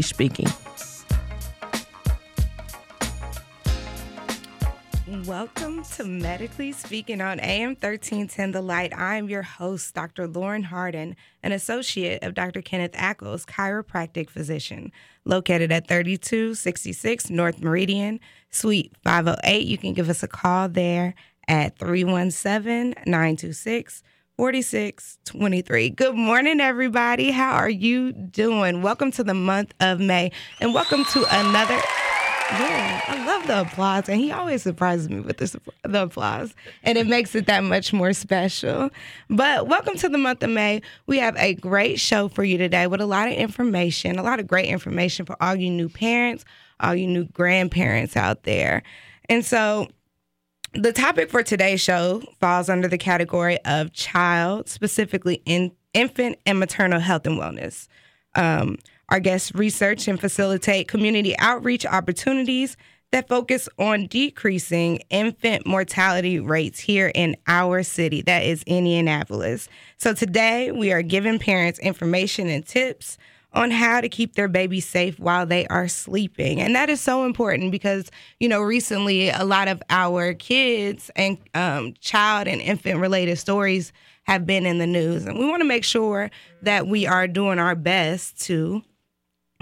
speaking. Welcome to Medically Speaking on AM 1310 The Light. I'm your host, Dr. Lauren Harden, an associate of Dr. Kenneth Ackles, chiropractic physician, located at 3266 North Meridian, Suite 508. You can give us a call there at 317 926 4623. Good morning, everybody. How are you doing? Welcome to the month of May and welcome to another. Yeah, I love the applause, and he always surprises me with this, the applause, and it makes it that much more special. But welcome to the month of May. We have a great show for you today with a lot of information, a lot of great information for all you new parents, all you new grandparents out there. And so, the topic for today's show falls under the category of child, specifically in infant and maternal health and wellness. Um, our guests research and facilitate community outreach opportunities that focus on decreasing infant mortality rates here in our city, that is Indianapolis. So today we are giving parents information and tips on how to keep their baby safe while they are sleeping. And that is so important because, you know, recently a lot of our kids and um, child and infant related stories have been in the news. And we want to make sure that we are doing our best to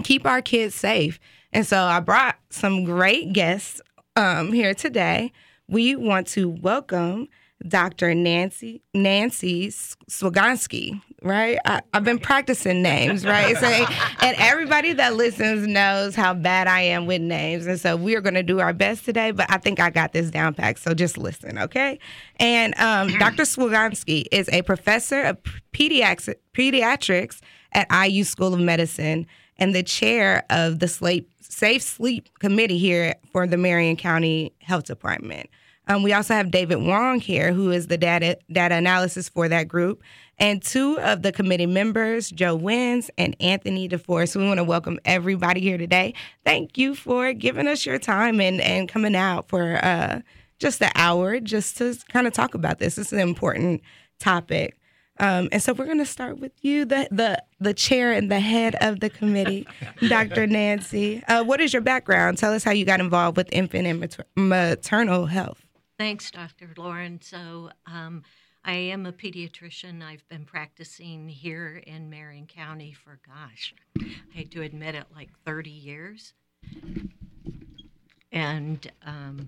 keep our kids safe. And so I brought some great guests um, here today. We want to welcome Dr. Nancy Nancy Swigonski, right? I, have been practicing names, right? So, and everybody that listens knows how bad I am with names, and so we are going to do our best today. But I think I got this down packed, so just listen, okay? And um, Dr. Swigonski is a professor of pediatrics, pediatrics at IU School of Medicine and the chair of the Safe Sleep Committee here for the Marion County Health Department. Um, we also have David Wong here, who is the data data analysis for that group, and two of the committee members, Joe Wins and Anthony DeForest. We want to welcome everybody here today. Thank you for giving us your time and and coming out for uh, just an hour just to kind of talk about this. This is an important topic. Um, and so we're going to start with you, the, the the chair and the head of the committee, Dr. Nancy. Uh, what is your background? Tell us how you got involved with infant and mater- maternal health. Thanks, Dr. Lauren. So um, I am a pediatrician. I've been practicing here in Marion County for, gosh, I hate to admit it, like 30 years. And um,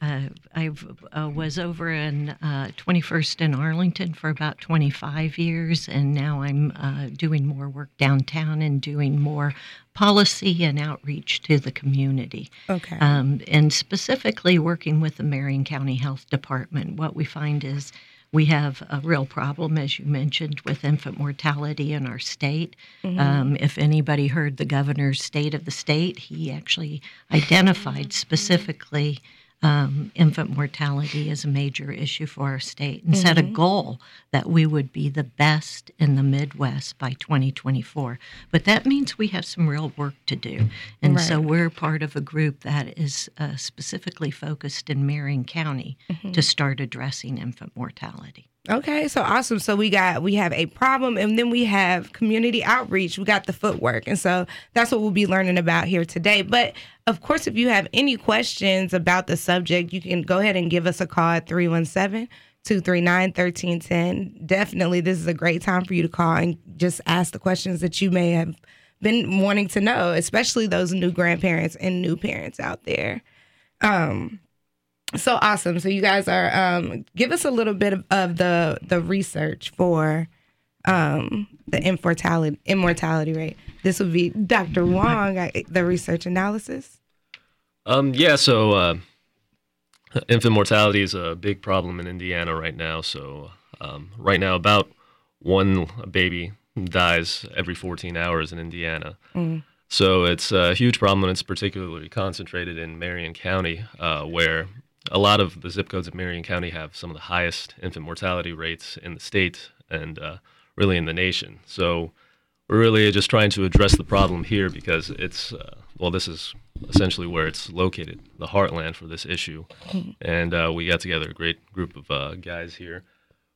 uh, I uh, was over in uh, 21st in Arlington for about 25 years, and now I'm uh, doing more work downtown and doing more policy and outreach to the community. Okay. Um, and specifically working with the Marion County Health Department. What we find is we have a real problem, as you mentioned, with infant mortality in our state. Mm-hmm. Um, if anybody heard the governor's state of the state, he actually identified specifically um, infant mortality is a major issue for our state and mm-hmm. set a mm-hmm. goal that we would be the best in the Midwest by 2024. But that means we have some real work to do. And right. so we're part of a group that is uh, specifically focused in Marion County mm-hmm. to start addressing infant mortality. Okay, so awesome. So we got we have a problem and then we have community outreach. We got the footwork. And so that's what we'll be learning about here today. But of course, if you have any questions about the subject, you can go ahead and give us a call at 317 239 1310. Definitely, this is a great time for you to call and just ask the questions that you may have been wanting to know, especially those new grandparents and new parents out there. Um, so awesome. So you guys are um, give us a little bit of, of the the research for um, the immortality immortality rate. This would be Dr. Wong, the research analysis. Um, yeah. So uh, infant mortality is a big problem in Indiana right now. So um, right now, about one baby dies every 14 hours in Indiana. Mm. So it's a huge problem, and it's particularly concentrated in Marion County, uh, where a lot of the zip codes of Marion County have some of the highest infant mortality rates in the state and uh, really in the nation. So we're really just trying to address the problem here because it's uh, well, this is essentially where it's located, the heartland for this issue. And uh, we got together a great group of uh, guys here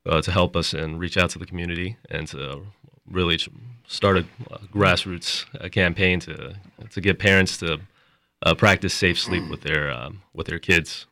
uh, to help us and reach out to the community and to really start a, grassroots uh, campaign to to get parents to practice safe sleep with their um, with their kids.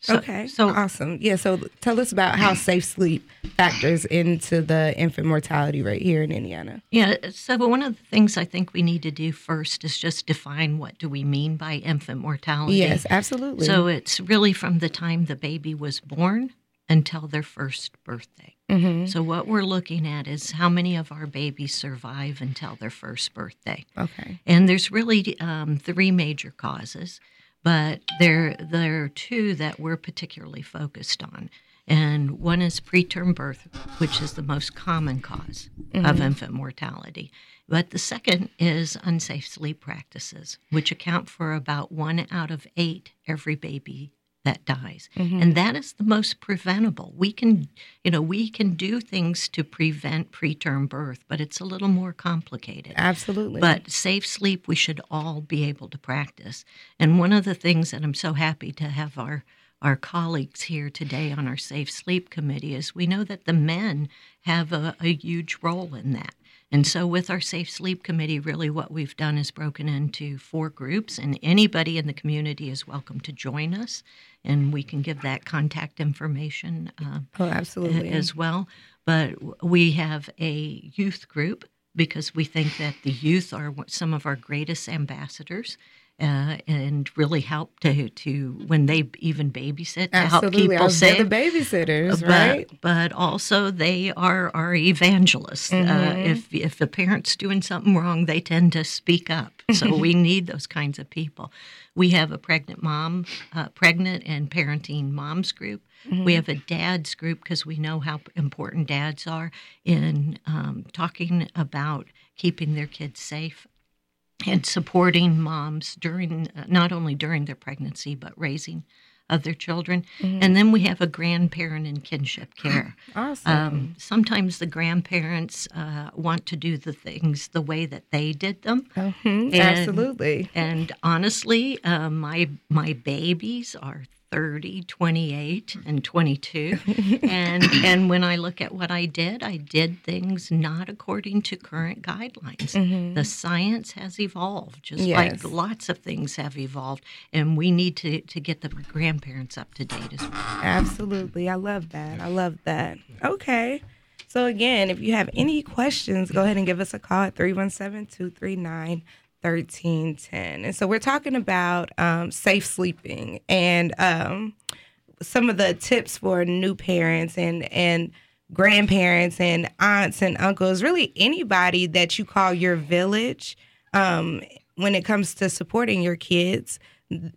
So, okay. So awesome. Yeah. So tell us about how safe sleep factors into the infant mortality rate here in Indiana. Yeah. So one of the things I think we need to do first is just define what do we mean by infant mortality. Yes, absolutely. So it's really from the time the baby was born until their first birthday. Mm-hmm. So what we're looking at is how many of our babies survive until their first birthday. Okay. And there's really um, three major causes but there there are two that we're particularly focused on. And one is preterm birth, which is the most common because mm-hmm. of infant mortality. But the second is unsafe sleep practices, which account for about one out of eight every baby that dies. Mm-hmm. And that is the most preventable. We can, you know, we can do things to prevent preterm birth, but it's a little more complicated. Absolutely. But safe sleep we should all be able to practice. And one of the things that I'm so happy to have our our colleagues here today on our safe sleep committee is we know that the men have a, a huge role in that. And so, with our Safe Sleep Committee, really what we've done is broken into four groups, and anybody in the community is welcome to join us and we can give that contact information. Uh, oh, absolutely. As well. But we have a youth group because we think that the youth are some of our greatest ambassadors uh, and really help to to when they even babysit to Absolutely. help people say the babysitters, but, right? But also they are our evangelists. Uh, mm-hmm. Uh, if if the parent's doing something wrong, they tend to speak up. So we need those kinds of people. We have a pregnant mom, uh, pregnant and parenting moms group. Mm-hmm. We have a dads group because we know how important dads are in um, talking about keeping their kids safe and supporting moms during uh, not only during their pregnancy but raising of their children. Mm-hmm. And then we have a grandparent and kinship care. Awesome. Um, sometimes the grandparents uh, want to do the things the way that they did them. Mm-hmm. And, Absolutely. And honestly, uh, my my babies are 30, 28, and 22. and and when I look at what I did, I did things not according to current guidelines. Mm-hmm. The science has evolved, just yes. like lots of things have evolved, and we need to, to get the grandparents up to date as well. Absolutely. I love that. I love that. Okay. So again, if you have any questions, go ahead and give us a call at 317 239 1310. And so we're talking about um, safe sleeping and um, some of the tips for new parents and, and grandparents and aunts and uncles, really anybody that you call your village um, when it comes to supporting your kids.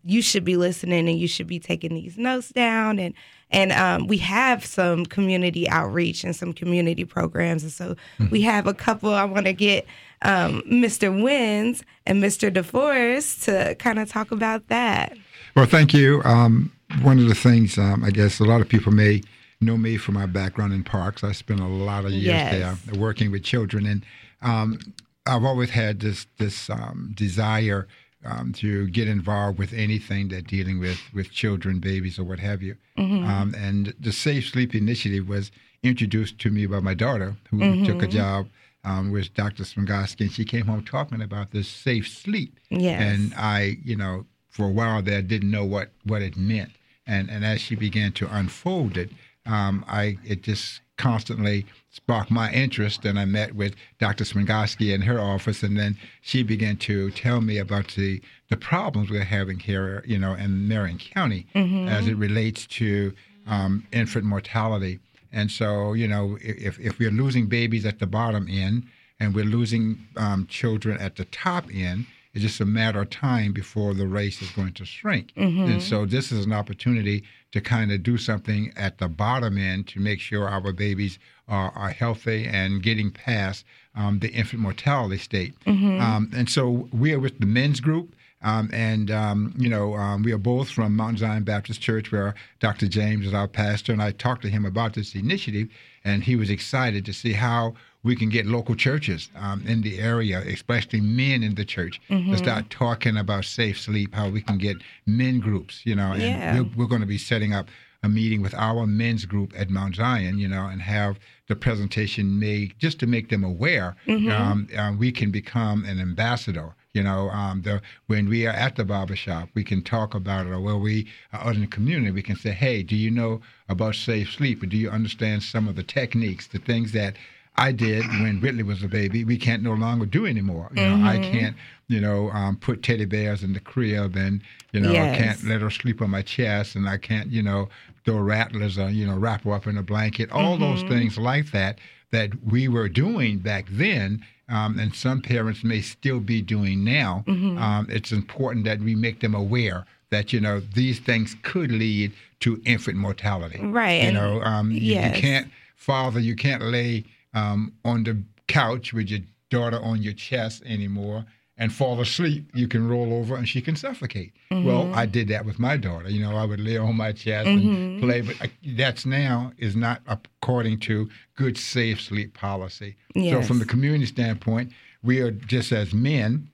You should be listening and you should be taking these notes down and and um, we have some community outreach and some community programs and so mm-hmm. we have a couple I want to get um, Mr. Wins and Mr. DeForest to kind of talk about that. Well, thank you. Um, one of the things um, I guess a lot of people may know me from my background in parks. I spent a lot of years yes. there working with children, and um, I've always had this this um, desire um, to get involved with anything that dealing with with children, babies, or what have you. Mm-hmm. Um, and the Safe Sleep Initiative was introduced to me by my daughter, who mm-hmm. took a job um, with Dr. Swigonski, and she came home talking about this safe sleep. Yes. And I, you know, for a while there, didn't know what what it meant. And and as she began to unfold it, um, I it just constantly sparked my interest. And I met with Dr. Swigonski in her office, and then she began to tell me about the the problems we're having here, you know, in Marion County mm-hmm. as it relates to um, infant mortality. And so, you know, if, if we're losing babies at the bottom end and we're losing um, children at the top end, it's just a matter of time before the race is going to shrink. Mm-hmm. And so, this is an opportunity to kind of do something at the bottom end to make sure our babies are, are healthy and getting past um, the infant mortality state. Mm-hmm. Um, and so, we are with the men's group. Um, and, um, you know, um, we are both from Mount Zion Baptist Church, where Dr. James is our pastor. And I talked to him about this initiative, and he was excited to see how we can get local churches um, in the area, especially men in the church, mm-hmm. to start talking about safe sleep, how we can get men groups, you know, and yeah. we're, we're going to be setting up a meeting with our men's group at Mount Zion, you know, and have the presentation made just to make them aware um, uh, we can become an ambassador. You know, um, the, when we are at the barbershop, we can talk about it, or where we are out in the community, we can say, hey, do you know about safe sleep? Or do you understand some of the techniques, the things that I did when Whitley was a baby, we can't no longer do anymore. You know, I can't, you know, um, put teddy bears in the crib and, you know, Yes. I can't let her sleep on my chest and I can't, you know, throw rattlers or, you know, wrap her up in a blanket. All those things like that that we were doing back then. Um, and some parents may still be doing now. Um, it's important that we make them aware that you know these things could lead to infant mortality. Right, You know, um, you- yes. you can't, father, you can't lay um, on the couch with your daughter on your chest anymore and fall asleep. You can roll over and she can suffocate. Well, I did that with my daughter. You know, I would lay on my chest and play, but I, that's now is not according to good safe sleep policy. So, from the community standpoint, we are just as men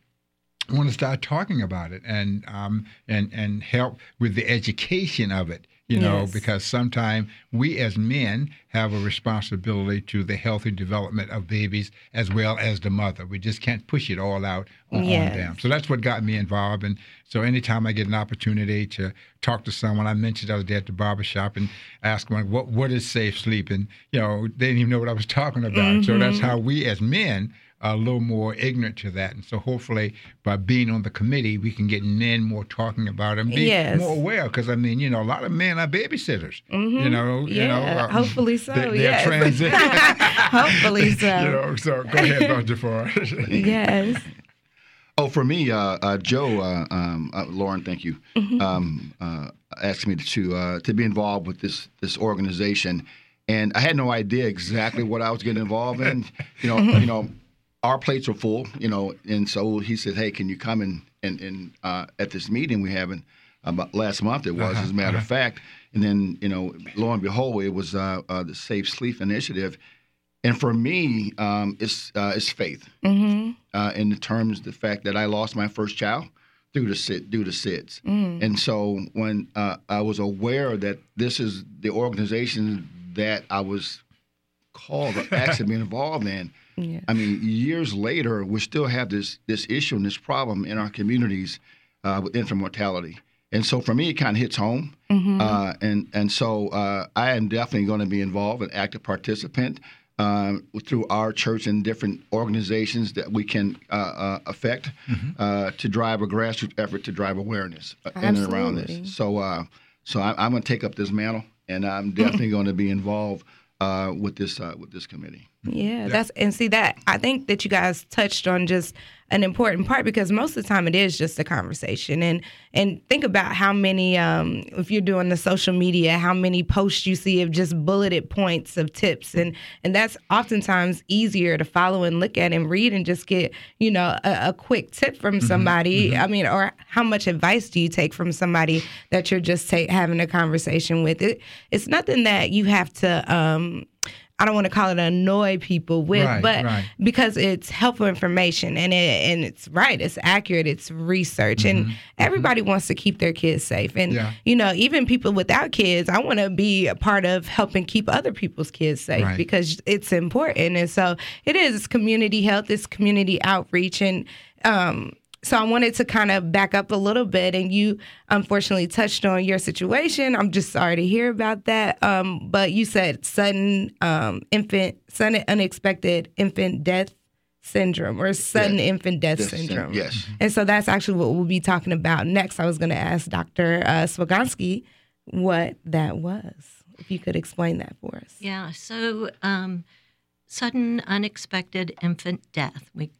want to start talking about it and um, and and help with the education of it. You know, Yes. because sometimes we as men have a responsibility to the healthy development of babies as well as the mother. We just can't push it all out on, on them. So that's what got me involved. And so anytime I get an opportunity to talk to someone, I mentioned I was there at the barbershop and asked one, what what is safe sleep? And you know, they didn't even know what I was talking about. So that's mm-hmm. how we as men a little more ignorant to that. And so hopefully by being on the committee, we can get men more talking about it and be Yes. more aware. Because I mean, you know, a lot of men are babysitters. You know, you know, Yeah, um, hopefully so, They, they're yes. transi- Hopefully so. you know, so go ahead, Dr. Forrest. Yes. Oh, for me, uh, uh, Joe, uh, um, uh, Lauren, thank you, Mm-hmm. um, uh, asked me to uh, to be involved with this this organization, and I had no idea exactly what I was getting involved in. You know, Mm-hmm. you know, our plates were full. You know, and so he said, "Hey, can you come and and, and uh, at this meeting we having about last month? It was, as a matter of fact." And then, you know, lo and behold, it was uh, uh, the Safe Sleep Initiative. And for me, um, it's uh, it's faith Mm-hmm. uh, in the terms of the fact that I lost my first child through the sit due to SIDS. And so when uh, I was aware that this is the organization that I was called or asked to be involved in, Yes. I mean, years later, we still have this this issue and this problem in our communities uh, with infant mortality. And so for me, it kind of hits home. Uh, and and so uh, I am definitely going to be involved, an active participant um, through our church and different organizations that we can uh, uh, affect uh, to drive a grassroots effort to drive awareness uh, in and around this. So uh, so I, I'm going to take up this mantle, and I'm definitely going to be involved uh, with this uh, with this committee. Yeah, that's and see that I think that you guys touched on just an important part because most of the time it is just a conversation. And and think about how many um if you're doing the social media how many posts you see of just bulleted points of tips. And and that's oftentimes easier to follow and look at and read and just get you know a, a quick tip from somebody. I mean or how much advice do you take from somebody that you're just ta- having a conversation with? It it's nothing that you have to um I don't want to call it annoy people with, Right, but right. because it's helpful information and it and it's right, it's accurate, it's research, and everybody wants to keep their kids safe. And Mm-hmm. Yeah. you know, even people without kids, I want to be a part of helping keep other people's kids safe Right. because it's important. And so it is community health, it's community outreach, and um, so I wanted to kind of back up a little bit, and you unfortunately touched on your situation. I'm just sorry to hear about that. Um, but you said sudden um, infant, sudden unexpected infant death syndrome, or sudden Yes. infant death Death syn- syndrome. yes. And so that's actually what we'll be talking about next. I was going to ask Dr. Uh, Swigonski what that was. If you could explain that for us. Yeah, so um, sudden unexpected infant death. We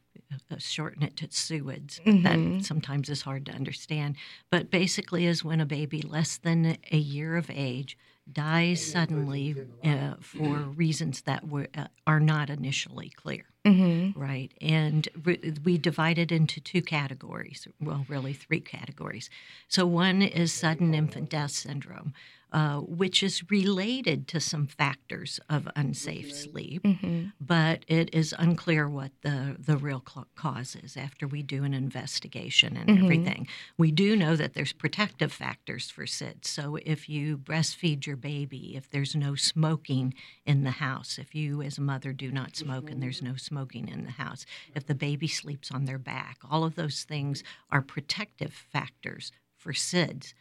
shorten it to SUIDs. but That sometimes is hard to understand. But basically, is when a baby less than a year of age dies suddenly uh, for reasons that were, uh, are not initially clear. Mm-hmm. Right. And we, we divide it into two categories, well, really three categories. So, one is sudden infant death syndrome, uh, which is related to some factors of unsafe mm-hmm. sleep, mm-hmm. but it is unclear what the, the real cause is after we do an investigation and mm-hmm. everything. We do know that there's protective factors for SIDS. So if you breastfeed your baby, if there's no smoking in the house, if you as a mother do not smoke and there's no smoking in the house, if the baby sleeps on their back, all of those things are protective factors for SIDS.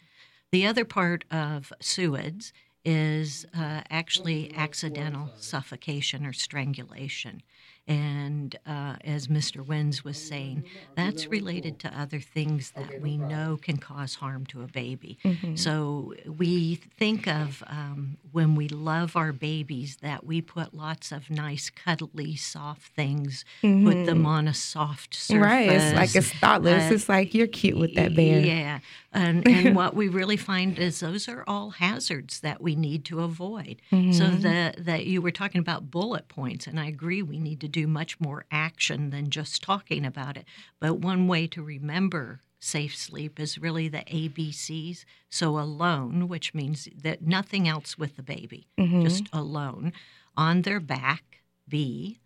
The other part of SUIDS is uh, actually accidental suffocation or strangulation. And uh, as Mr. Wins was saying, that's related to other things that we know can cause harm to a baby. So we think of um, when we love our babies that we put lots of nice, cuddly, soft things, put them on a soft surface. Right. It's like it's thoughtless. Uh, it's like you're cute with that bear. Yeah. And, and what we really find is those are all hazards that we need to avoid. So that, that you were talking about bullet points, and I agree we need to do much more action than just talking about it. But one way to remember safe sleep is really the ABCs. So alone, which means that nothing else with the baby, mm-hmm. just alone. On their back, B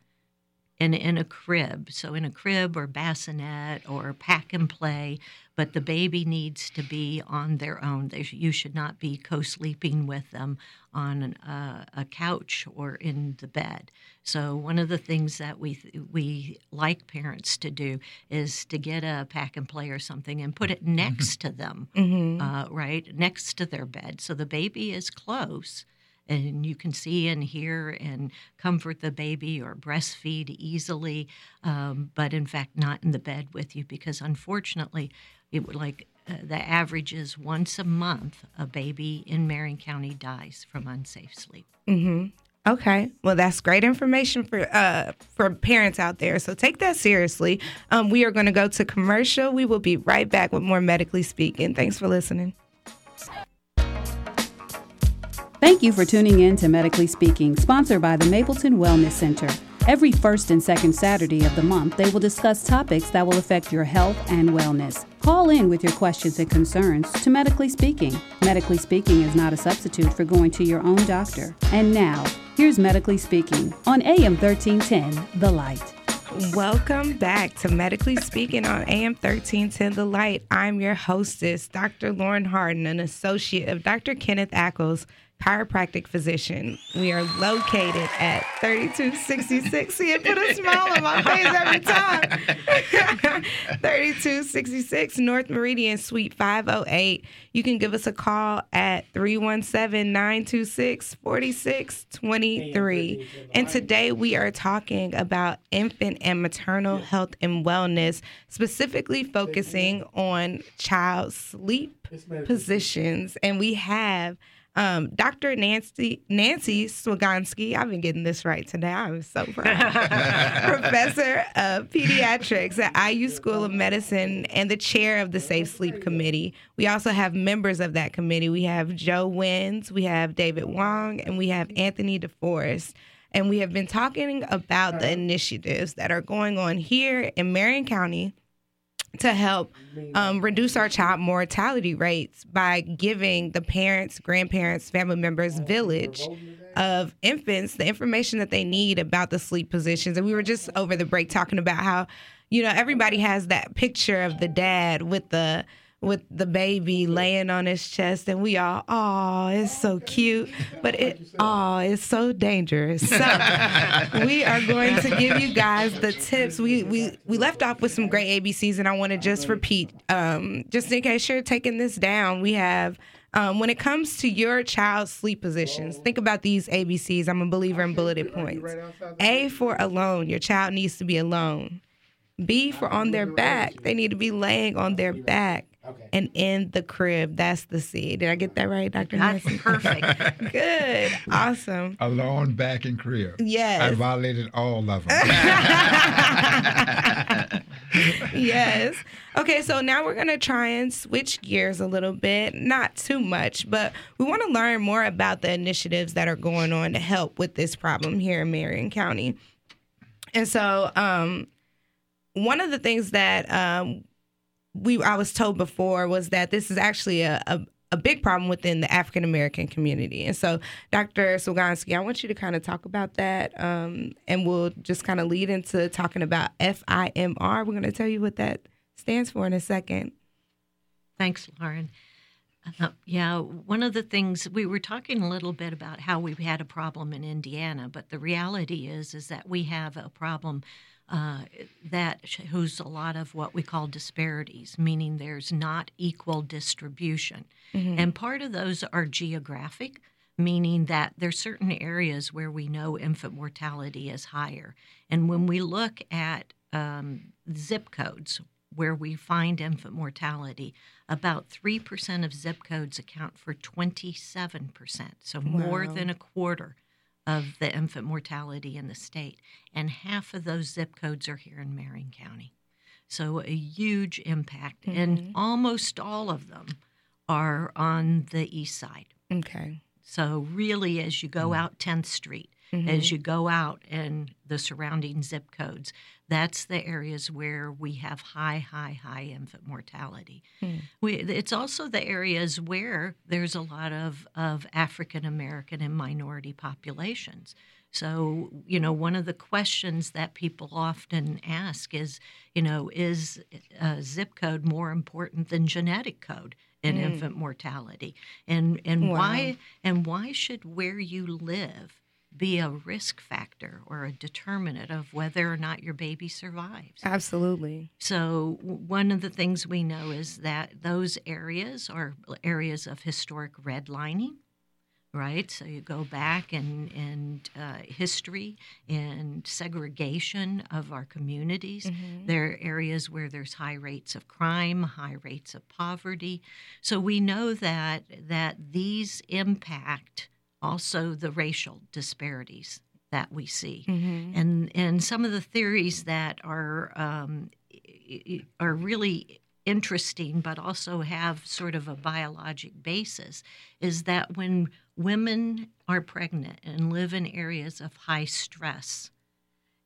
in in a crib. So in a crib or bassinet or pack and play, but the baby needs to be on their own. They, sh- you should not be co-sleeping with them on an, uh, a couch or in the bed. So one of the things that we th- we like parents to do is to get a pack and play or something and put it next to them, uh, right next to their bed, so the baby is close and you can see and hear and comfort the baby or breastfeed easily, um, but in fact not in the bed with you because unfortunately, it would like uh, the average is once a month a baby in Marion County dies from unsafe sleep. Okay. Well, that's great information for uh for parents out there. So take that seriously. Um, we are going to go to commercial. We will be right back with more medically speaking. Thanks for listening. Thank you for tuning in to Medically Speaking, sponsored by the Mapleton Wellness Center. Every first and second Saturday of the month, they will discuss topics that will affect your health and wellness. Call in with your questions and concerns to Medically Speaking. Medically Speaking is not a substitute for going to your own doctor. And now, here's Medically Speaking on AM 1310, The Light. Welcome back to Medically Speaking on AM 1310 The Light. I'm your hostess, Dr. Lauren Harden, an associate of Dr. Kenneth Ackles, chiropractic physician. We are located at 3266. See, it put a smile on my face every time. 3266 North Meridian, Suite 508. You can give us a call at 317 926 4623. And today we are talking about infant and maternal health and wellness, specifically focusing on child sleep positions. And we have um, Dr. Nancy Nancy Swigonski. I've been getting this right today. I'm so proud. Professor of Pediatrics at IU School of Medicine and the chair of the Safe Sleep Committee. We also have members of that committee. We have Joe Wins, we have David Wong, and we have Anthony DeForest. And we have been talking about the initiatives that are going on here in Marion County to help um, reduce our child mortality rates by giving the parents, grandparents, family members, village of infants the information that they need about the sleep positions. And we were just over the break talking about how, you know, everybody has that picture of the dad with the with the baby laying on his chest and we all oh it's so cute. But it oh it's so dangerous. So we are going to give you guys the tips. We we we left off with some great abcs and i want to just repeat um just in case you're taking this down we have um, when it comes to your child's sleep positions, think about these ABCs. I'm a believer in bulleted points. A for alone, your child needs to be alone. B for on their back, they need to be laying on their back. And in the crib, that's the C. Did I get that right, Dr. That's Nancy? perfect. Good. Awesome. Alone back in crib. Yes. I violated all of them. yes. Okay, so now we're going to try and switch gears a little bit. Not too much, but we want to learn more about the initiatives that are going on to help with this problem here in Marion County. And so, um, one of the things that um, we I was told before was that this is actually a, a a big problem within the African American community. And so, Dr. Swigonski, I want you to kind of talk about that, um, and we'll just kind of lead into talking about FIMR. We're going to tell you what that stands for in a second. Thanks, Lauren. Uh, yeah, one of the things we were talking a little bit about how we've had a problem in Indiana, but the reality is is that we have a problem uh, that shows a lot of what we call disparities, meaning there's not equal distribution, mm-hmm. and part of those are geographic. Meaning that there's certain areas where we know infant mortality is higher. And when we look at um, zip codes, where we find infant mortality. About 3% of zip codes account for 27%, so wow. more than a quarter of the infant mortality in the state. And half of those zip codes are here in Marion County. So a huge impact. Mm-hmm. And almost all of them are on the east side. Okay. So, really, as you go mm. out 10th Street, mm-hmm. as you go out and the surrounding zip codes. That's the areas where we have high, high, high infant mortality. Mm. We, it's also the areas where there's a lot of, of African American and minority populations. So, you know, one of the questions that people often ask is, you know, is a zip code more important than genetic code in mm. infant mortality? And and wow. why and why should where you live be a risk factor or a determinant of whether or not your baby survives. Absolutely. So, one of the things we know is that those areas are areas of historic redlining, right? So, you go back and, and uh, history and segregation of our communities. Mm-hmm. There are areas where there's high rates of crime, high rates of poverty. So, we know that, that these impact also the racial disparities that we see, mm-hmm. and and some of the theories that are um, are really interesting, but also have sort of a biologic basis, is that when women are pregnant and live in areas of high stress,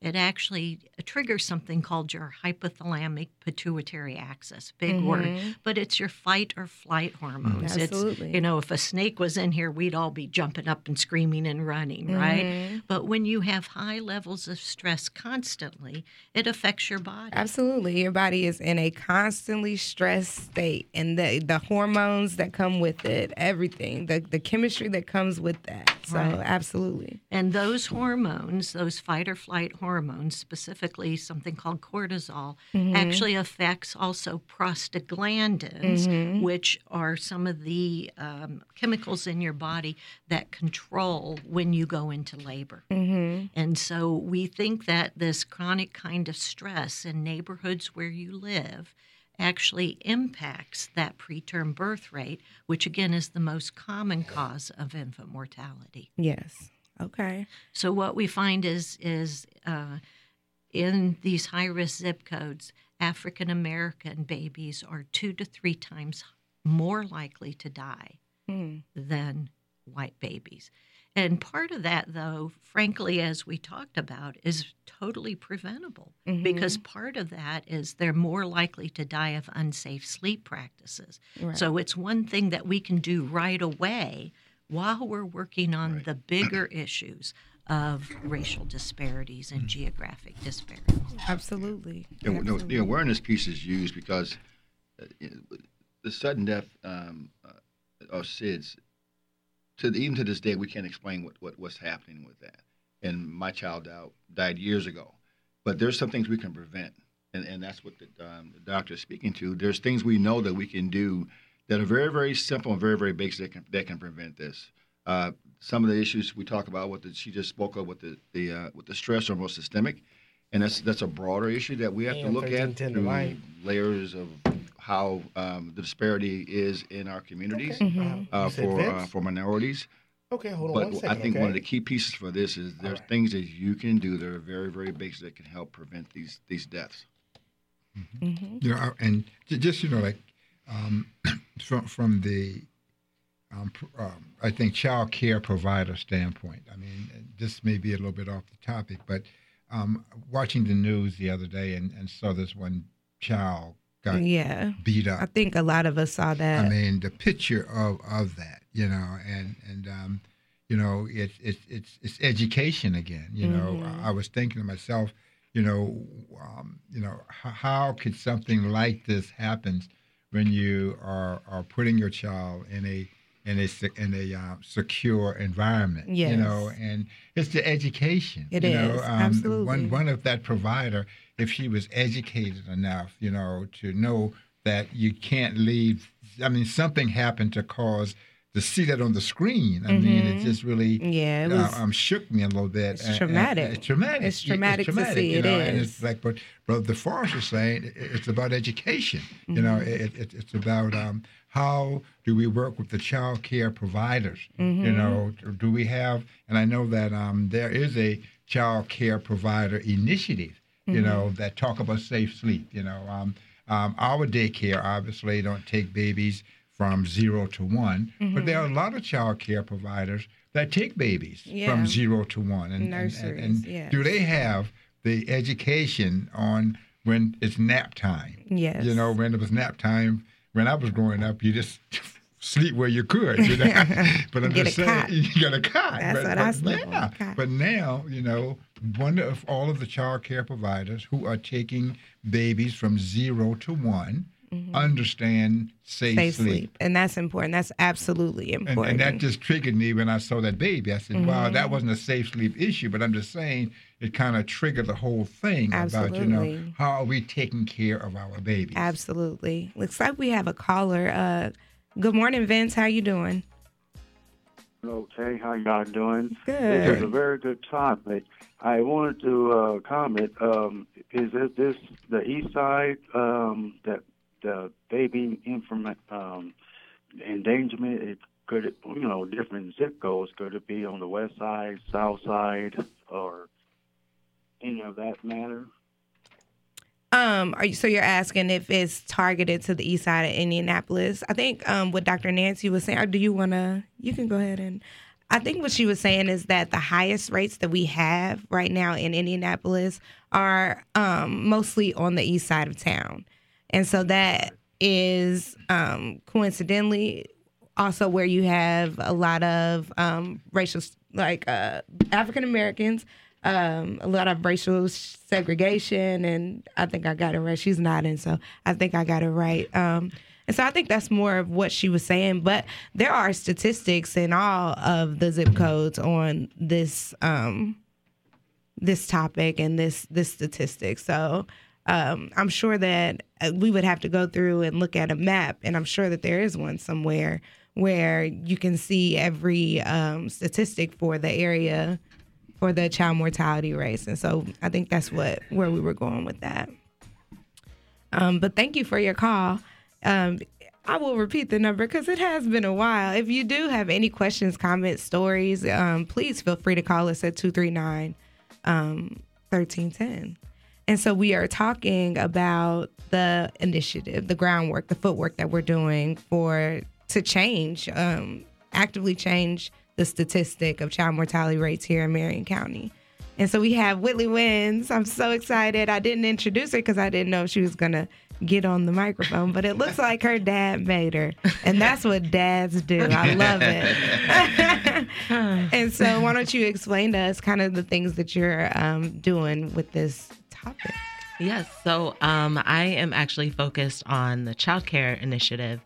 it actually triggers something called your hypothalamic pituitary axis. Big mm-hmm. word, but it's your fight or flight hormones. Absolutely. It's you know, if a snake was in here, we'd all be jumping up and screaming and running, mm-hmm. right? But when you have high levels of stress constantly, it affects your body. Absolutely, your body is in a constantly stressed state, and the the hormones that come with it, everything, the the chemistry that comes with that. So right. absolutely. And those hormones, those fight or flight hormones, specifically something called cortisol, mm-hmm. actually affects also prostaglandins, mm-hmm. which are some of the um, chemicals in your body that control when you go into labor. Mm-hmm. And so we think that this chronic kind of stress in neighborhoods where you live actually impacts that preterm birth rate, which again is the most common cause of infant mortality. Yes. Okay. So what we find is is uh, in these high risk zip codes, African American babies are two to three times more likely to die mm. than white babies. And part of that, though, frankly, as we talked about, is totally preventable mm-hmm. because part of that is they're more likely to die of unsafe sleep practices. Right. So it's one thing that we can do right away while we're working on right. the bigger issues of racial disparities and mm-hmm. geographic disparities. Absolutely. Yeah, Absolutely. No, the awareness piece is used because uh, the sudden death um, uh, of SIDS to even to this day, we can't explain what, what what's happening with that. And my child died, died years ago, but there's some things we can prevent, and and that's what the, um, the doctor is speaking to. There's things we know that we can do that are very very simple and very very basic that can that can prevent this. Uh, some of the issues we talk about, what the, she just spoke of, with the the uh, with the stress are more systemic, and that's that's a broader issue that we have to look at through layers of how um, the disparity is in our communities okay. mm-hmm. uh, for uh, for minorities. Okay, hold on but one second. I think okay. one of the key pieces for this is there's right. things that you can do that are very very basic that can help prevent these these deaths. Mm-hmm. Mm-hmm. Yeah, and just you know, like um, from from the um, um, I think child care provider standpoint. I mean, this may be a little bit off the topic, but um, watching the news the other day and, and saw this one child got Yeah. beat up. I think a lot of us saw that. I mean, the picture of, of that, you know, and and um, you know, it's it's it's it's education again. You know, Mm-hmm. I, I was thinking to myself, you know, um, you know, how, how could something like this happen when you are are putting your child in a in a in a uh, secure environment, you know, and it's the education. It you know, um, absolutely. One one of that provider, if she was educated enough, you know, to know that you can't leave. I mean, something happened to cause to see that on the screen. I mean, it just really Mm-hmm. Yeah, it uh, was- um, shook me a little bit. It's And- and- traumatic. it's traumatic. It's traumatic to see, you it know, And it's like but Brother DeForest is saying. It's about education. You know, Mm-hmm. it, it, it's about um, how do we work with the child care providers? You Mm-hmm. know, do we have? And I know that um, there is a child care provider initiative. You Mm-hmm. know, that talk about safe sleep. You know, um, um, our daycare obviously don't take babies from zero to one, but there are mm-hmm. a lot of child care providers that take babies Yeah. from zero to one. And, and- and, and yes. do they have the education on when it's nap time? Yes. You know, when it was nap time, when I was growing up, you just sleep where you could, you know. but I'm Get just saying, cot. you got a cot. That's but, what I but slept on, yeah. cot. But now, you know, one of all of the child care providers who are taking babies from zero to one understand safe, Mm-hmm. Safe sleep. sleep. And that's important. That's absolutely important. and that just triggered me when I saw that baby. I said, "Wow, Mm-hmm. that wasn't a safe sleep issue." But I'm just saying, it kind of triggered the whole thing about you know how are we taking care of our babies. Absolutely. Looks like we have a caller. Uh, good morning, Vince. How you doing? Okay, how y'all doing? Good. This is a very good topic. I wanted to uh, comment. Um, is it this the east side um, that the baby inform um, endangerment? It could you know different zip codes? Could it be on the west side, south side, or any of that matter? Um, are you, so you're asking if it's targeted to the east side of Indianapolis? I think um, what Dr. Nancy was saying. Or do you want to? You can go ahead and. I think what she was saying is that the highest rates that we have right now in Indianapolis are um, mostly on the east side of town, and so that is um, coincidentally also where you have a lot of um, racial, like uh, African Americans, um, a lot of racial segregation, and I think I got it right. She's nodding, so I think I got it right. Um, and so I think that's more of what she was saying. But there are statistics in all of the zip codes on this um, this topic and this this statistic. So um, I'm sure that uh, we would have to go through and look at a map, and I'm sure that there is one somewhere where you can see every um, statistic for the area for the child mortality rates. And so I think that's what where we were going with that. Um, but thank you for your call. Um, I will repeat the number because it has been a while. If you do have any questions, comments, stories, um, please feel free to call us at 239 um, 1310. And so we are talking about the initiative, the groundwork, the footwork that we're doing for to change, um, actively change the statistic of child mortality rates here in Marion County. And so we have Whitley Wins. I'm so excited. I didn't introduce her because I didn't know she was gonna get on the microphone, but it looks like her dad made her, and that's what dads do. I love it. and so, why don't you explain to us kind of the things that you're um, doing with this topic? Yes. So um, I am actually focused on the child care initiative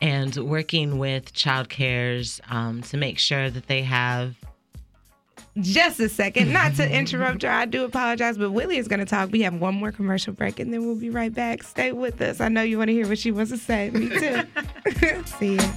and working with child cares um, to make sure that they have. Just a second, not to interrupt her. I do apologize, but Willie is going to talk. We have one more commercial break, and then we'll be right back. Stay with us. I know you want to hear what she wants to say. Me too. See ya.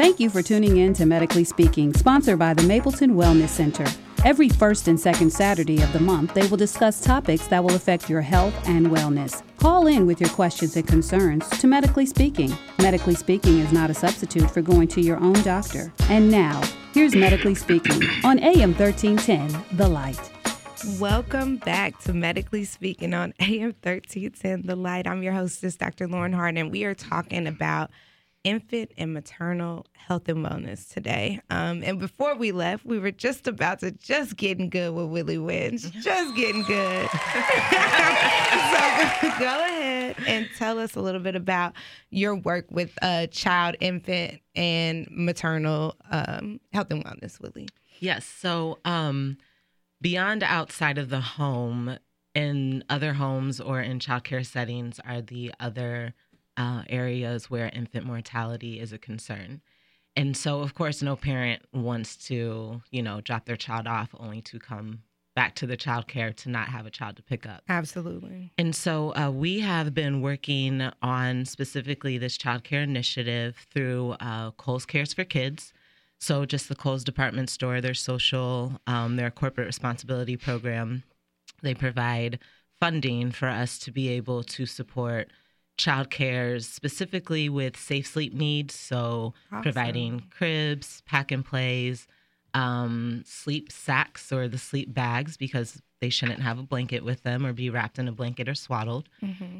Thank you for tuning in to Medically Speaking, sponsored by the Mapleton Wellness Center. Every first and second Saturday of the month, they will discuss topics that will affect your health and wellness. Call in with your questions and concerns to Medically Speaking. Medically Speaking is not a substitute for going to your own doctor. And now, here's Medically Speaking on AM 1310, The Light. Welcome back to Medically Speaking on AM 1310 The Light. I'm your hostess, Dr. Lauren Hart, and we are talking about infant and maternal health and wellness today. Um, and before we left, we were just about to just getting good with Willie Wins, just getting good. so go ahead and tell us a little bit about your work with uh, child, infant, and maternal um, health and wellness, Willie. Yes. So um, beyond outside of the home, in other homes or in childcare settings are the other uh, areas where infant mortality is a concern. And so, of course, no parent wants to, you know, drop their child off only to come back to the child care to not have a child to pick up. Absolutely. And so uh, we have been working on specifically this child care initiative through uh, Kohl's Cares for Kids. So just the Kohl's department store, their social, um, their corporate responsibility program, they provide funding for us to be able to support child cares specifically with safe sleep needs. So Awesome. providing cribs, pack and plays, um, sleep sacks or the sleep bags because they shouldn't have a blanket with them or be wrapped in a blanket or swaddled.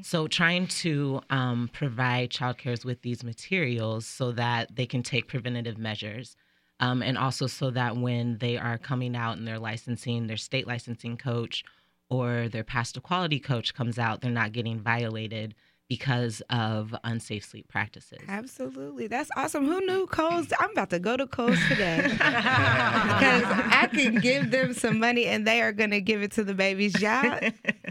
So trying to um, provide child cares with these materials so that they can take preventative measures. Um, and also so that when they are coming out and their licensing, their state licensing coach or their Paths to Quality coach comes out, they're not getting violated because of unsafe sleep practices. Absolutely. That's awesome. Who knew Kohl's? I'm about to go to Kohl's today because I can give them some money and they are going to give it to the babies. Y'all,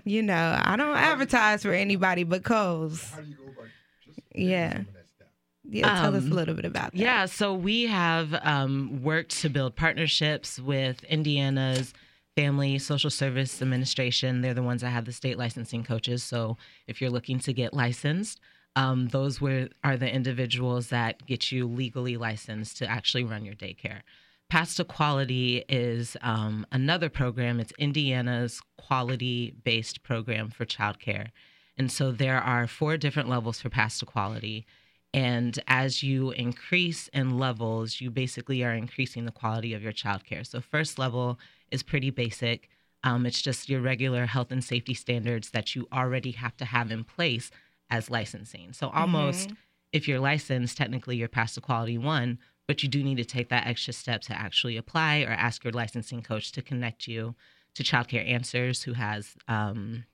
you know, I don't advertise for anybody but Kohl's. How do you go about just Yeah. some of that stuff? Yeah, tell us a Um, little bit about that. Yeah, so we have um, worked to build partnerships with Indiana's Family Social Service Administration. They're the ones that have the state licensing coaches. So if you're looking to get licensed, um, those were are the individuals that get you legally licensed to actually run your daycare. Paths to Quality is um, another program. It's Indiana's quality-based program for childcare, and so there are four different levels for Paths to Quality. And as you increase in levels, you basically are increasing the quality of your childcare. So, first level is pretty basic. Um, it's just your regular health and safety standards that you already have to have in place as licensing. So, almost if you're licensed, technically you're past the quality one, but you do need to take that extra step to actually apply or ask your licensing coach to connect you to Childcare Answers, who has um,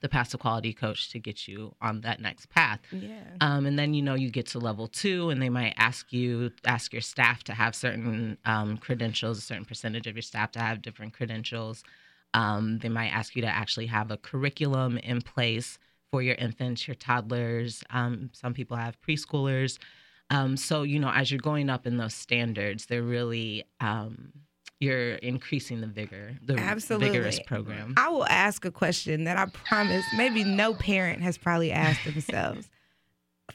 the Paths to Quality coach to get you on that next path. Yeah. Um, and then you know you get to level two, and they might ask you ask your staff to have certain um, credentials, a certain percentage of your staff to have different credentials. Um, they might ask you to actually have a curriculum in place for your infants, your toddlers. Um, some people have preschoolers. Um, so you know, as you're going up in those standards, they're really um, you're increasing the vigor, the Absolutely. vigorous program. I will ask a question that I promise maybe no parent has probably asked themselves.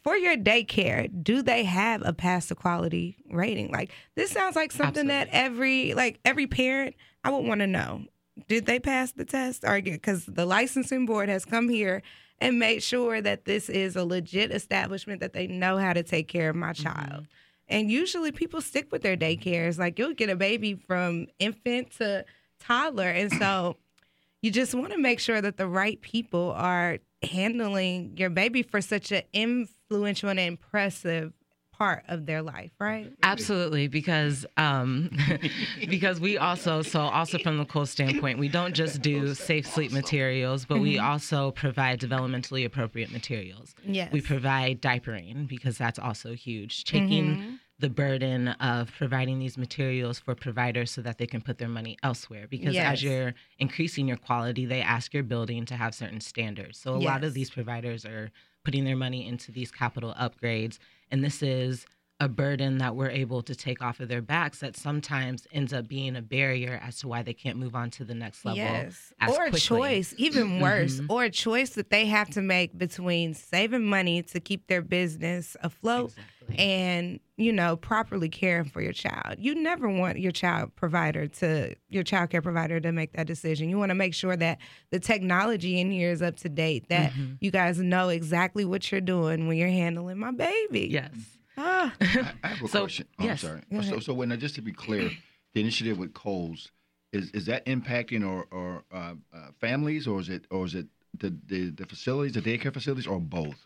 For your daycare, do they have a Paths to Quality rating? Like this sounds like something that every like every parent I would want to know. Did they pass the test or because the licensing board has come here and made sure that this is a legit establishment that they know how to take care of my mm-hmm. child. And usually people stick with their daycares. Like you'll get a baby from infant to toddler. And so you just want to make sure that the right people are handling your baby for such an influential and impressive part of their life, right? Absolutely, because um, because we also so also from the Kohl standpoint, we don't just do safe sleep materials, but we also provide developmentally appropriate materials. Yes. We provide diapering because that's also huge. Taking the burden of providing these materials for providers so that they can put their money elsewhere. Because Yes. as you're increasing your quality, they ask your building to have certain standards. So a lot of these providers are putting their money into these capital upgrades. And this is a burden that we're able to take off of their backs that sometimes ends up being a barrier as to why they can't move on to the next level. Yes. Or a quickly. choice, even worse, Mhm. or a choice that they have to make between saving money to keep their business afloat Exactly. And, you know, properly caring for your child. You never want your child provider to, your child care provider to make that decision. You want to make sure that the technology in here is up to date, that Mm-hmm. you guys know exactly what you're doing when you're handling my baby. Yes. Ah, I, I have a So, question. Oh, yes, I'm sorry. go So, so when just to be clear, the initiative with Kohl's is is that impacting or or uh, uh, families or is it or is it the, the the facilities, the daycare facilities, or both?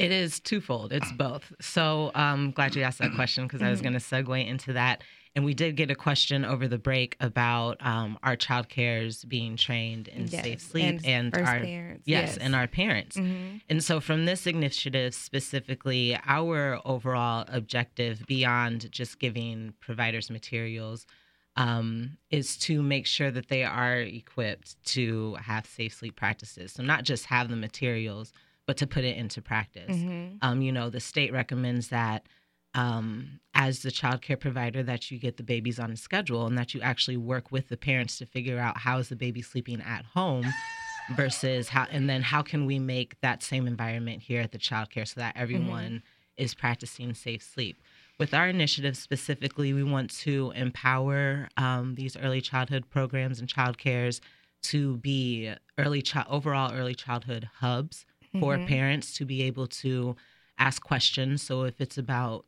It is twofold. It's both. So um, glad you asked that question because I was Mm-hmm. going to segue into that. And we did get a question over the break about um, our child cares being trained in Yes, safe sleep and and, our parents, yes, yes. and our parents. Mhm. And so, from this initiative specifically, our overall objective beyond just giving providers materials um, is to make sure that they are equipped to have safe sleep practices. So, not just have the materials, but to put it into practice. Mhm. Um, you know, the state recommends that um, as the child care provider that you get the babies on a schedule and that you actually work with the parents to figure out how is the baby sleeping at home versus how and then how can we make that same environment here at the child care so that everyone is practicing safe sleep with our initiative specifically we want to empower um, these early childhood programs and child cares to be early child overall early childhood hubs for Mhm. parents to be able to ask questions so if it's about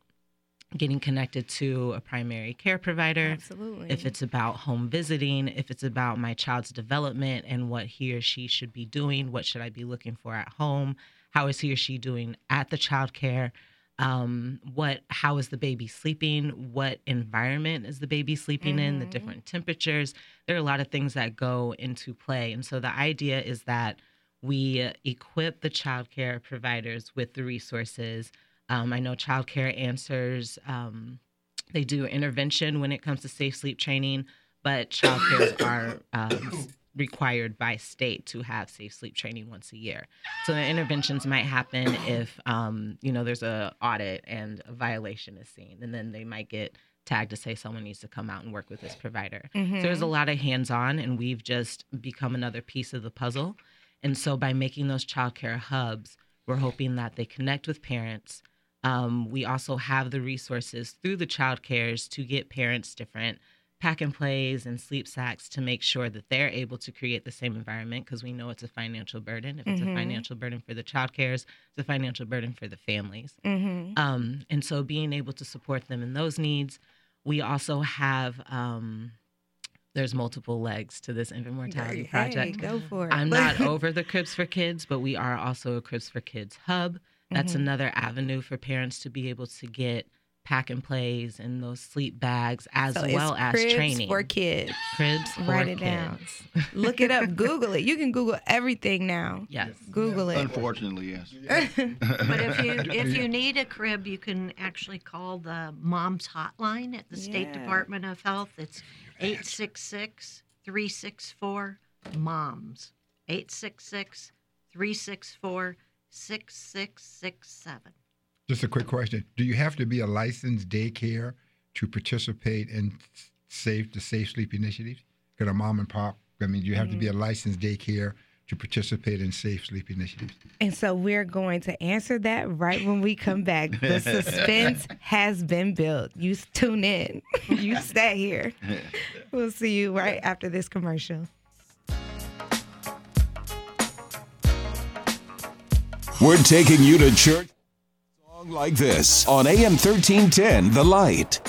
getting connected to a primary care provider Absolutely. if it's about home visiting, if it's about my child's development and what he or she should be doing, what should I be looking for at home, how is he or she doing at the child care, um, what how is the baby sleeping, what environment is the baby sleeping in, the Mhm. different temperatures. There are a lot of things that go into play, and so the idea is that we equip the child care providers with the resources. Um, I know Child Care Answers. Um, they do intervention when it comes to safe sleep training, but child cares are um, required by state to have safe sleep training once a year. So the interventions might happen if um, you know there's a audit and a violation is seen, and then they might get tagged to say someone needs to come out and work with this provider. So there's a lot of hands-on, and we've just become another piece of the puzzle. And so by making those childcare hubs, we're hoping that they connect with parents. Um, we also have the resources through the child cares to get parents different pack and plays and sleep sacks to make sure that they're able to create the same environment because we know it's a financial burden. If it's Mhm. a financial burden for the child cares, it's a financial burden for the families. Mhm. Um, and so being able to support them in those needs. We also have um, there's multiple legs to this infant mortality Hey, project. go for it. I'm not over the Cribs for Kids, but we are also a Cribs for Kids hub. That's Mhm. another avenue for parents to be able to get pack and plays and those sleep bags as So it's well as cribs training. for kids. Cribs for Write it down. kids. Look it up. Google it. You can Google everything now. Yes. Google it. Unfortunately, yes. But if you if you need a crib, you can actually call the Moms Hotline at the State Yeah. Department of Health. It's 866 364 MOMS. 866 364 6667. Just a quick question: Do you have to be a licensed daycare to participate in safe the safe sleep initiatives? Could a mom and pop? I mean, do you have to be a mm. licensed daycare to participate in safe sleep initiatives? And so we're going to answer that right when we come back. The suspense has been built. You tune in. You stay here. We'll see you right after this commercial. We're taking you to church. Like this on AM 1310, The Light.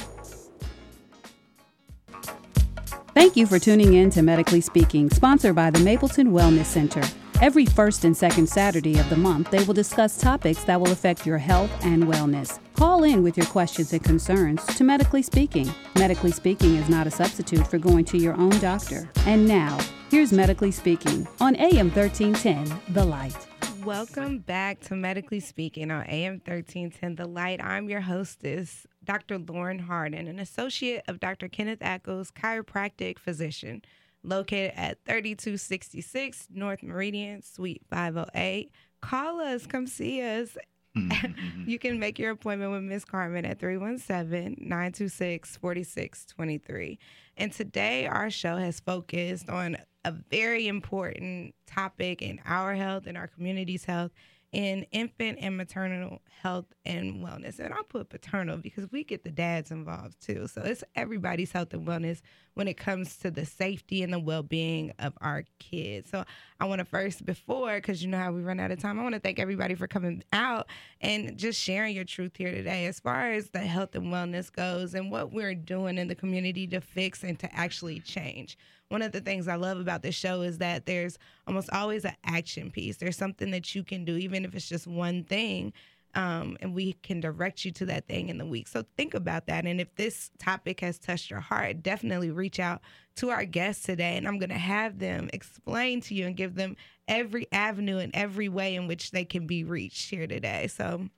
Thank you for tuning in to Medically Speaking, sponsored by the Mapleton Wellness Center. Every first and second Saturday of the month, they will discuss topics that will affect your health and wellness. Call in with your questions and concerns to Medically Speaking. Medically Speaking is not a substitute for going to your own doctor. And now, here's Medically Speaking on AM 1310, The Light. Welcome back to Medically Speaking on AM 1310 The Light. I'm your hostess, Dr. Lauren Harden, an associate of Dr. Kenneth Ackles, chiropractic physician, located at 3266 North Meridian, Suite 508. Call us, come see us. Mm-hmm, mm-hmm. you can make your appointment with Miss Carmen at 317 926 4623. And today, our show has focused on a very important topic in our health and our community's health in infant and maternal health and wellness. And I'll put paternal because we get the dads involved too. So it's everybody's health and wellness when it comes to the safety and the well being of our kids. So I want to first, before, because you know how we run out of time, I want to thank everybody for coming out and just sharing your truth here today as far as the health and wellness goes and what we're doing in the community to fix and to actually change one of the things I love about this show is that there's almost always an action piece. There's something that you can do, even if it's just one thing. Um, and we can direct you to that thing in the week. So think about that. And if this topic has touched your heart, definitely reach out to our guests today. And I'm going to have them explain to you and give them every avenue and every way in which they can be reached here today. So,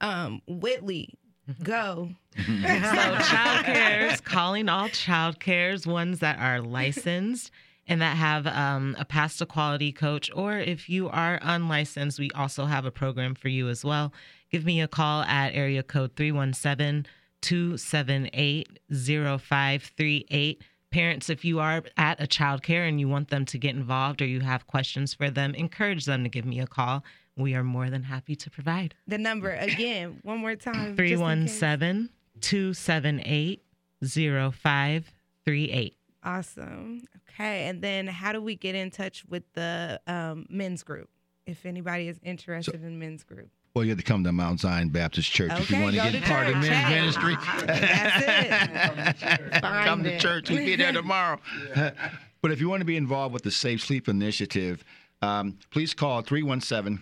um, Whitley, go. so child cares, calling all child cares, ones that are licensed and that have um, a Paths to Quality coach, or if you are unlicensed, we also have a program for you as well. Give me a call at area code 317 278 0538. Parents, if you are at a child care and you want them to get involved or you have questions for them, encourage them to give me a call. We are more than happy to provide. The number again, one more time 317 278 0538. Awesome. Okay. And then how do we get in touch with the um, men's group if anybody is interested so, in men's group? Well, you have to come to Mount Zion Baptist Church okay, if you want to get part of men's ministry. That's it. come to church. We'll be there tomorrow. Yeah. but if you want to be involved with the Safe Sleep Initiative, um, please call 317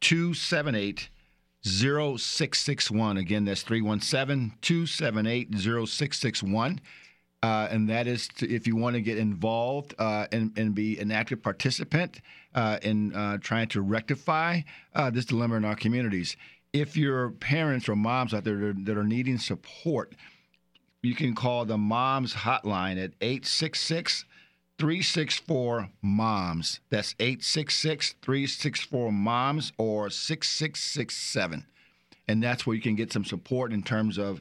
278 0661. Again, that's 317 278 0661. Uh, and that is to, if you want to get involved uh, and, and, be an active participant uh, in uh, trying to rectify uh, this dilemma in our communities. If your parents or moms out there that are, that are needing support, you can call the Moms Hotline at 866 364 MOMS. That's 866 364 MOMS or 6667. And that's where you can get some support in terms of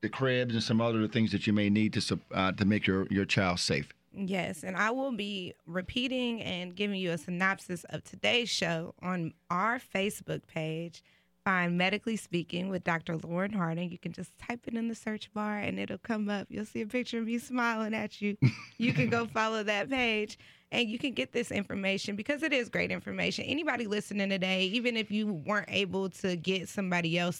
the cribs and some other things that you may need to uh, to make your your child safe. Yes, and I will be repeating and giving you a synopsis of today's show on our Facebook page. Find Medically Speaking with Dr. Lauren Harding. You can just type it in the search bar and it'll come up. You'll see a picture of me smiling at you. You can go follow that page and you can get this information because it is great information. Anybody listening today, even if you weren't able to get somebody else